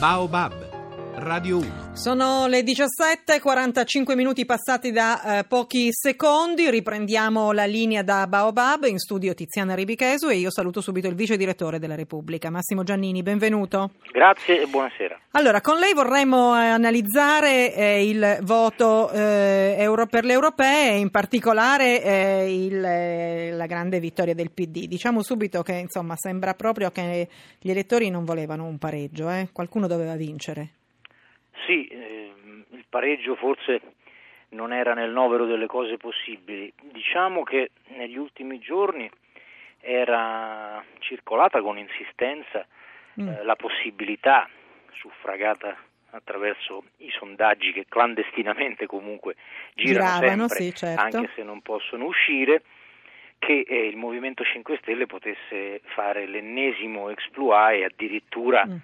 Baobab, Radio 1. Sono le 17, 45 minuti passati da eh, pochi secondi, riprendiamo la linea da Baobab, in studio Tiziana Ribichesu e io saluto subito il vice direttore della Repubblica, Massimo Giannini, benvenuto. Grazie e buonasera. Allora, con lei vorremmo eh, analizzare eh, il voto eh, euro per le europee e in particolare eh, il, eh, la grande vittoria del PD. Diciamo subito che insomma sembra proprio che gli elettori non volevano un pareggio, qualcuno doveva vincere. Sì, eh, il pareggio forse non era nel novero delle cose possibili. Diciamo che negli ultimi giorni era circolata con insistenza mm. eh, la possibilità, suffragata attraverso i sondaggi che clandestinamente comunque girano Giravano, sempre, sì, certo. anche se non possono uscire, che eh, il Movimento 5 Stelle potesse fare l'ennesimo exploit e addirittura mm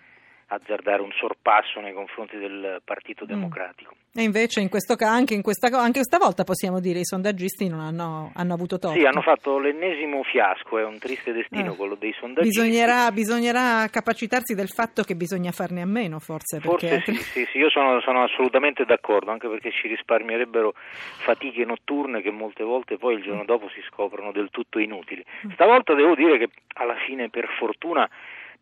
azzardare un sorpasso nei confronti del Partito mm. Democratico. Mm. E invece in questo, anche, in questa, anche stavolta possiamo dire i sondaggisti non hanno, hanno avuto torto. Sì, hanno fatto l'ennesimo fiasco, è un triste destino eh. quello dei sondaggisti. Bisognerà, bisognerà, capacitarsi del fatto che bisogna farne a meno forse. Forse sì, sì, sì, io sono, sono assolutamente d'accordo, anche perché ci risparmierebbero fatiche notturne che molte volte poi il giorno dopo si scoprono del tutto inutili. Mm. Stavolta devo dire che alla fine per fortuna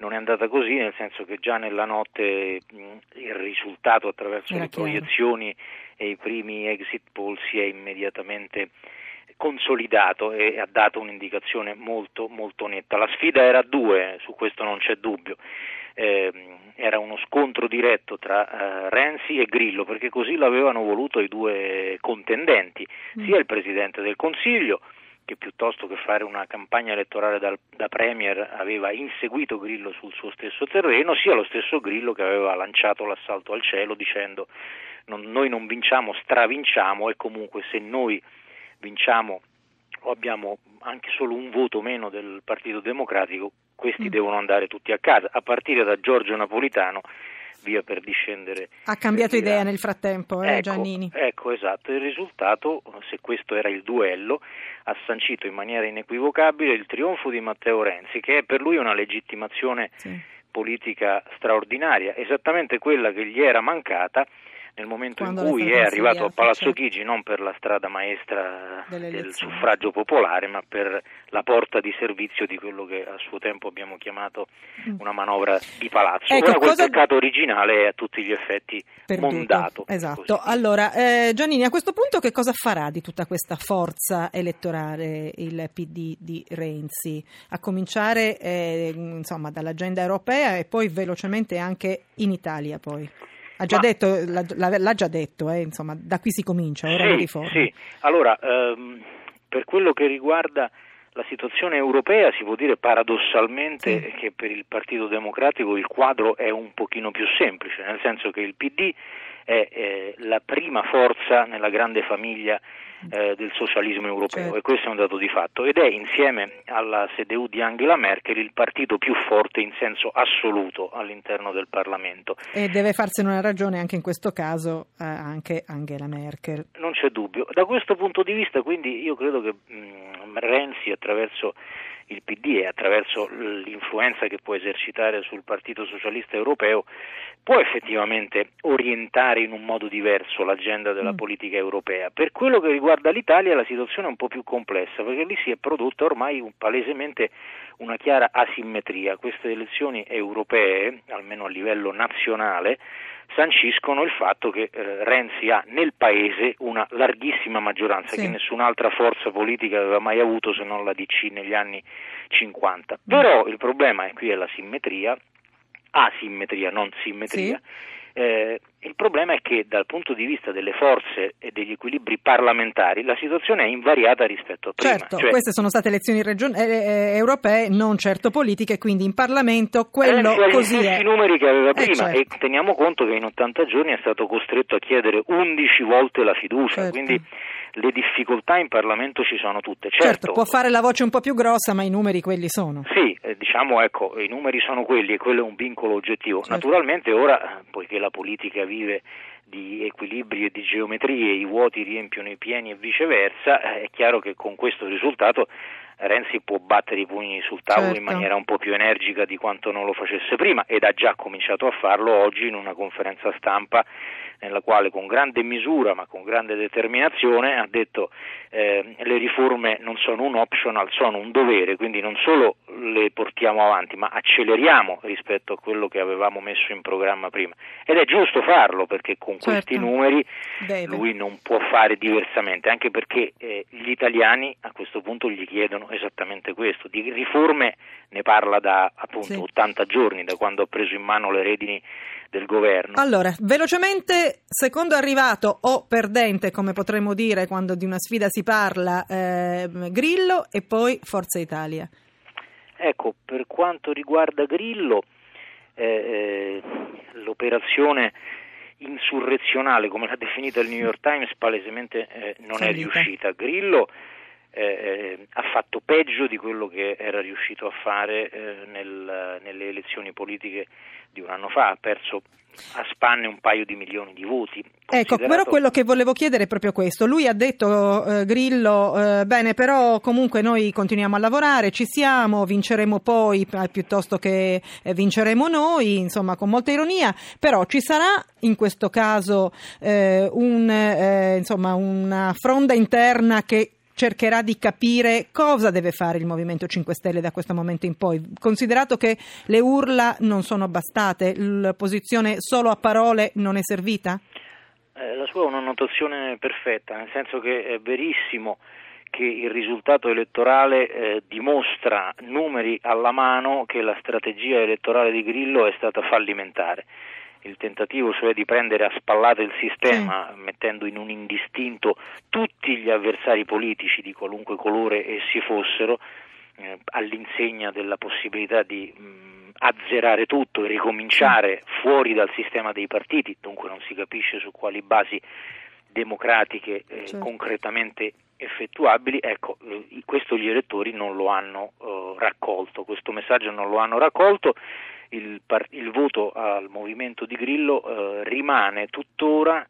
non è andata così, nel senso che già nella notte il risultato attraverso Era le chiaro. proiezioni e i primi exit poll si è immediatamente consolidato e ha dato un'indicazione molto molto netta. La sfida era a due, su questo non c'è dubbio. Eh, era uno scontro diretto tra eh, Renzi e Grillo, perché così l'avevano voluto i due contendenti, mm. sia il Presidente del Consiglio che piuttosto che fare una campagna elettorale da, da, Premier aveva inseguito Grillo sul suo stesso terreno, sia lo stesso Grillo che aveva lanciato l'assalto al cielo dicendo non, noi non vinciamo, stravinciamo e comunque se noi vinciamo o abbiamo anche solo un voto meno del Partito Democratico, questi mm. devono andare tutti a casa, a partire da Giorgio Napolitano via per discendere. Ha cambiato idea nel frattempo, eh, ecco, Giannini. Ecco, esatto. Il risultato, se questo era il duello, ha sancito in maniera inequivocabile il trionfo di Matteo Renzi, che è per lui una legittimazione sì. politica straordinaria, esattamente quella che gli era mancata nel momento Quando in cui è arrivato a Palazzo certo. Chigi non per la strada maestra del suffragio popolare ma per la porta di servizio di quello che a suo tempo abbiamo chiamato mm. una manovra di palazzo. Ecco, Ora quel cosa... peccato originale è a tutti gli effetti Perduto. mondato. Esatto. Allora, eh, Giannini, a questo punto che cosa farà di tutta questa forza elettorale il PD di Renzi? A cominciare eh, insomma, dall'agenda europea e poi velocemente anche in Italia poi. Ha già Ma... detto, l'ha, l'ha, già detto, eh, insomma, da qui si comincia, ora sì. Sì, allora, ehm, per quello che riguarda la situazione europea si può dire paradossalmente sì. che per il Partito Democratico il quadro è un pochino più semplice, nel senso che il PD è eh, la prima forza nella grande famiglia eh, del socialismo europeo certo. e questo è un dato di fatto ed è insieme alla CDU di Angela Merkel il partito più forte in senso assoluto all'interno del Parlamento. E deve farsene una ragione anche in questo caso eh, anche Angela Merkel. Non c'è dubbio. Da questo punto di vista quindi io credo che mh, mm, Renzi attraverso il PD e attraverso l'influenza che può esercitare sul Partito Socialista Europeo può effettivamente orientare in un modo diverso l'agenda della mm. politica europea. Per quello che riguarda l'Italia la situazione è un po' più complessa perché lì si è prodotta ormai un, palesemente una chiara asimmetria. Queste elezioni europee, almeno a livello nazionale, sanciscono il fatto che eh, Renzi ha nel paese una larghissima maggioranza sì. che nessun'altra forza politica aveva mai avuto se non la DC negli anni 50. Mm. Però il problema è qui è la simmetria, asimmetria, non simmetria. Sì eh, il problema è che dal punto di vista delle forze e degli equilibri parlamentari la situazione è invariata rispetto a prima. Certo, cioè, queste sono state elezioni region- eh, eh, europee, non certo politiche, quindi in Parlamento quello eh, così è. i numeri che aveva eh, prima certo. e teniamo conto che in 80 giorni è stato costretto a chiedere 11 volte la fiducia, certo. quindi le difficoltà in Parlamento ci sono tutte. Certo, certo, può fare la voce un po' più grossa, ma i numeri quelli sono. Sì, eh, diciamo ecco, i numeri sono quelli e quello è un vincolo oggettivo. Certo. Naturalmente ora, poiché la politica vive di equilibri e di geometrie, i vuoti riempiono i pieni e viceversa, eh, è chiaro che con questo risultato Renzi può battere i pugni sul tavolo Certo. in maniera un po' più energica di quanto non lo facesse prima ed ha già cominciato a farlo oggi in una conferenza stampa nella quale con grande misura ma con grande determinazione ha detto eh, le riforme non sono un optional, sono un dovere, quindi non solo le portiamo avanti ma acceleriamo rispetto a quello che avevamo messo in programma prima ed è giusto farlo perché con questi Certo. numeri Deve. lui non può fare diversamente, anche perché eh, gli italiani a questo punto gli chiedono esattamente questo. Di riforme ne parla da appunto Sì. 80 giorni, da quando ha preso in mano le redini del governo. Allora, velocemente, secondo arrivato o perdente, come potremmo dire quando di una sfida si parla, ehm, Grillo e poi Forza Italia. Ecco, per quanto riguarda Grillo, eh, eh, l'operazione insurrezionale, come l'ha definita il New York Times, palesemente eh, non è Fallita. riuscita. Grillo eh, eh, ha fatto peggio di quello che era riuscito a fare eh, nel- nelle elezioni politiche di un anno fa, ha perso a spanne un paio di milioni di voti. Ecco, però Considerato- quello che volevo chiedere è proprio questo. Lui ha detto, eh, Grillo, eh, bene, però comunque noi continuiamo a lavorare, ci siamo, vinceremo poi eh, piuttosto che eh, vinceremo noi, insomma, con molta ironia, però ci sarà in questo caso eh, un, insomma, una fronda interna che cercherà di capire cosa deve fare il Movimento 5 Stelle da questo momento in poi, considerato che le urla non sono bastate, l'opposizione solo a parole non è servita? Eh, la sua è una notazione perfetta, nel senso che è verissimo che il risultato elettorale eh, dimostra numeri alla mano che la strategia elettorale di Grillo è stata fallimentare. Il tentativo cioè di prendere a spallate il sistema, mettendo in un indistinto tutti gli avversari politici di qualunque colore essi fossero, eh, all'insegna della possibilità di mh, azzerare tutto e ricominciare fuori dal sistema dei partiti, dunque non si capisce su quali basi democratiche eh, Certo. concretamente effettuabili, ecco, questo gli elettori non lo hanno eh, raccolto, questo messaggio non lo hanno raccolto, il, par- il voto al movimento di Grillo eh, rimane tuttora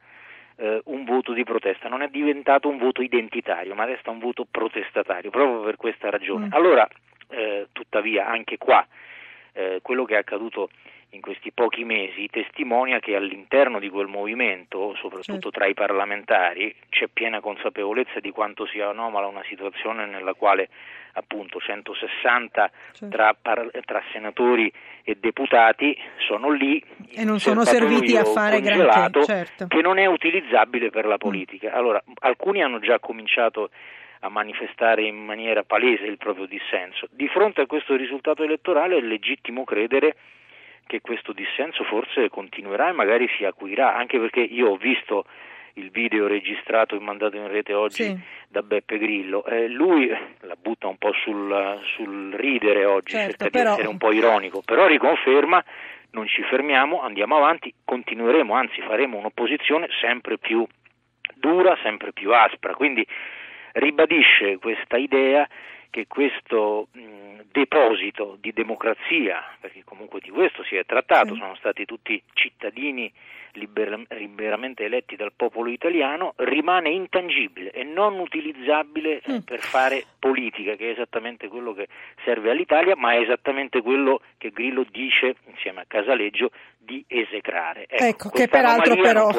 eh, un voto di protesta, non è diventato un voto identitario, ma resta un voto protestatario, proprio per questa ragione. Mm. Allora, eh, tuttavia, anche qua, eh, quello che è accaduto in questi pochi mesi testimonia che all'interno di quel movimento, Certo. soprattutto tra i parlamentari, c'è piena consapevolezza di quanto sia anomala una situazione nella quale appunto 160 Certo. tra, par- tra senatori e deputati sono lì E non sono serviti a fare granché, certo. che non è utilizzabile per la politica. Allora, alcuni hanno già cominciato a manifestare in maniera palese il proprio dissenso. Di fronte a questo risultato elettorale è legittimo credere che questo dissenso forse continuerà e magari si acuirà, anche perché io ho visto il video registrato e mandato in rete oggi Sì. da Beppe Grillo, eh, lui la butta un po' sul, sul ridere oggi, Certo, cerca però- di essere un po' ironico, però riconferma non ci fermiamo, andiamo avanti, continueremo, anzi faremo un'opposizione sempre più dura, sempre più aspra, quindi ribadisce questa idea che questo mh, deposito di democrazia, perché comunque di questo si è trattato, sono stati tutti cittadini liber- liberamente eletti dal popolo italiano, rimane intangibile e non utilizzabile Mm. per fare politica, che è esattamente quello che serve all'Italia, ma è esattamente quello che Grillo dice insieme a Casaleggio di esecrare. Ecco, Ecco, che peraltro però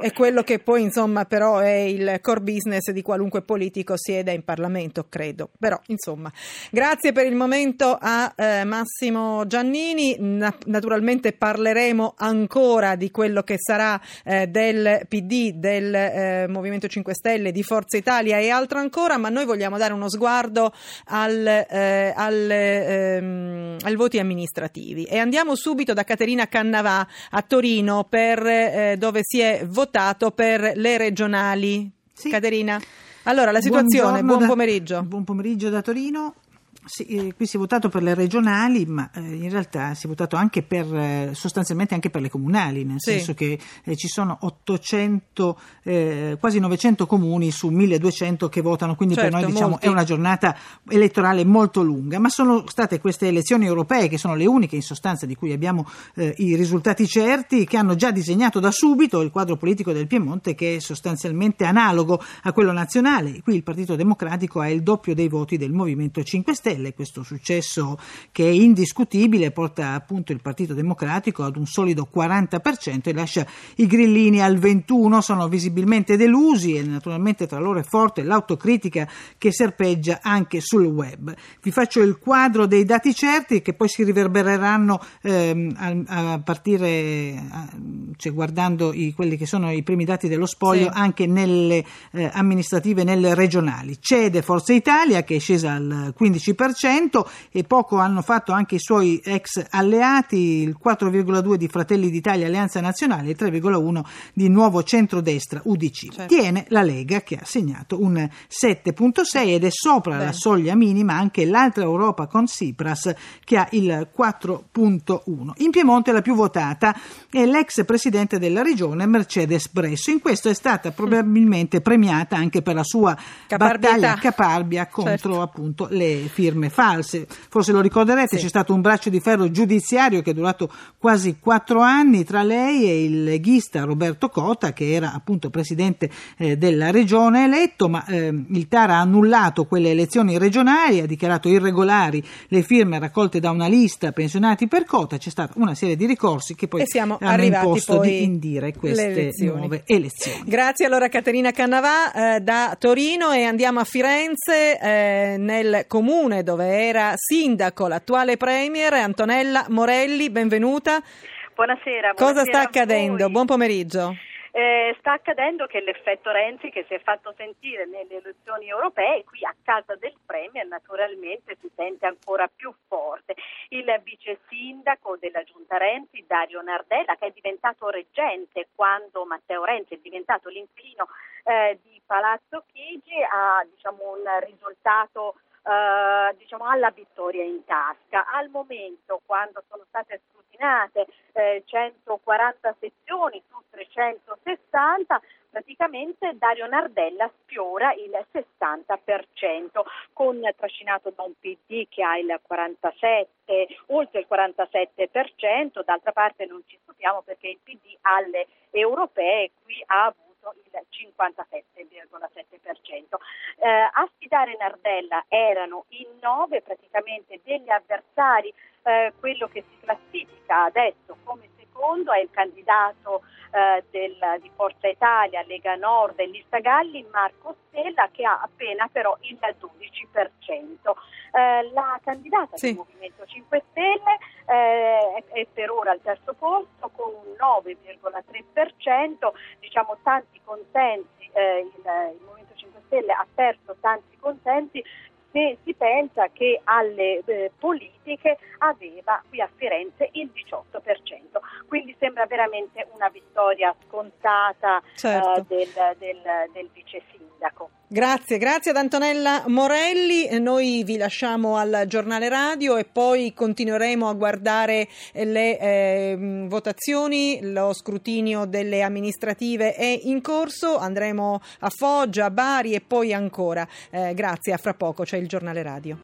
è quello che poi insomma però è il core business di qualunque politico sieda in Parlamento, credo. Però insomma, grazie per il momento a eh, Massimo Giannini. Na- naturalmente parleremo ancora di quello che sarà eh, del PD, del eh, Movimento 5 Stelle, di Forza Italia e altro ancora, ma noi vogliamo dare uno sguardo al, eh, al, ehm, ai voti amministrativi e andiamo subito da Caterina Cannavà a Torino per, eh, dove si è votato per le regionali. Sì. Caterina? Allora, la situazione, Buongiorno buon da- pomeriggio. Buon pomeriggio da Torino. Sì, eh, qui si è votato per le regionali, ma eh, in realtà si è votato anche per, eh, sostanzialmente anche per le comunali, nel Sì. senso che ci sono 800, eh, quasi 900 comuni su 1200 che votano, quindi Certo, per noi diciamo, molti. è una giornata elettorale molto lunga, ma sono state queste elezioni europee che sono le uniche in sostanza di cui abbiamo eh, i risultati certi, che hanno già disegnato da subito il quadro politico del Piemonte che è sostanzialmente analogo a quello nazionale. Qui il Partito Democratico ha il doppio dei voti del Movimento 5 Stelle, questo successo che è indiscutibile porta appunto il Partito Democratico ad un solido 40% e lascia i grillini al 21%, sono visibilmente delusi e naturalmente tra loro è forte l'autocritica che serpeggia anche sul web. Vi faccio il quadro dei dati certi che poi si riverbereranno ehm, a, a partire, a- cioè guardando i- quelli che sono i primi dati dello spoglio Sì. anche nelle eh, amministrative, nelle regionali. Cede Forza Italia che è scesa al 15% e poco hanno fatto anche i suoi ex alleati, il 4,2% di Fratelli d'Italia Alleanza Nazionale e il 3,1% di Nuovo Centrodestra UDC. Certo. Tiene la Lega che ha segnato un 7,6 ed è sopra Bene. la soglia minima anche l'altra Europa con Tsipras che ha il 4,1. In Piemonte la più votata è l'ex presidente della regione Mercedes Bresso. In questo è stata probabilmente premiata anche per la sua Caparbietà. battaglia caparbia contro Certo. appunto le firme false. Forse lo ricorderete, Sì. c'è stato un braccio di ferro giudiziario che è durato quasi quattro anni tra lei e il leghista Roberto Cota, che era appunto presidente eh, della regione eletto, ma ehm, il TAR ha annullato quelle elezioni regionali, ha dichiarato irregolari le firme raccolte da una lista pensionati per Cota, c'è stata una serie di ricorsi che poi E siamo hanno imposto di indire queste elezioni. nuove elezioni. Grazie allora Caterina Cannavà eh, da Torino e andiamo a Firenze eh, nel comune dove era sindaco l'attuale premier Antonella Morelli, benvenuta. Buonasera. Cosa buonasera sta a accadendo? Buon pomeriggio. Eh, sta accadendo che l'effetto Renzi che si è fatto sentire nelle elezioni europee, qui a casa del Premier naturalmente si sente ancora più forte. Il vice sindaco della giunta Renzi, Dario Nardella, che è diventato reggente quando Matteo Renzi è diventato l'inquilino eh, di Palazzo Chigi, ha diciamo, un risultato eh, diciamo, alla vittoria in tasca. Al momento, quando sono state scrutinate eh, 140 sezioni su 360, praticamente Dario Nardella sfiora il 60%, con trascinato da un PD che ha il 47, oltre il 47%, d'altra parte non ci stupiamo perché il PD alle europee qui ha avuto il 57,7%. Eh, a sfidare Nardella erano in nove praticamente degli avversari, eh, quello che si classifica adesso come secondo è il candidato eh, del- di Forza Italia, Lega Nord e Lista Galli, Marco Stella, che ha appena però il 12%. Eh, la candidata Sì. del Movimento 5 Stelle eh, è- è per ora al terzo posto con un 9,3%, diciamo tanti consensi, eh, il, il Movimento 5 Stelle ha perso tanti consensi se si pensa che alle eh, politiche aveva qui a Firenze il 18%, quindi sembra veramente una vittoria scontata Certo. eh, del, del, del vice sindaco. Grazie, grazie ad Antonella Morelli. Eh, Noi vi lasciamo al giornale radio e poi continueremo a guardare eh, le ehm, votazioni. Lo scrutinio delle amministrative è in corso. Andremo a Foggia, a Bari e poi ancora. Eh, grazie, a fra poco c'è il giornale radio.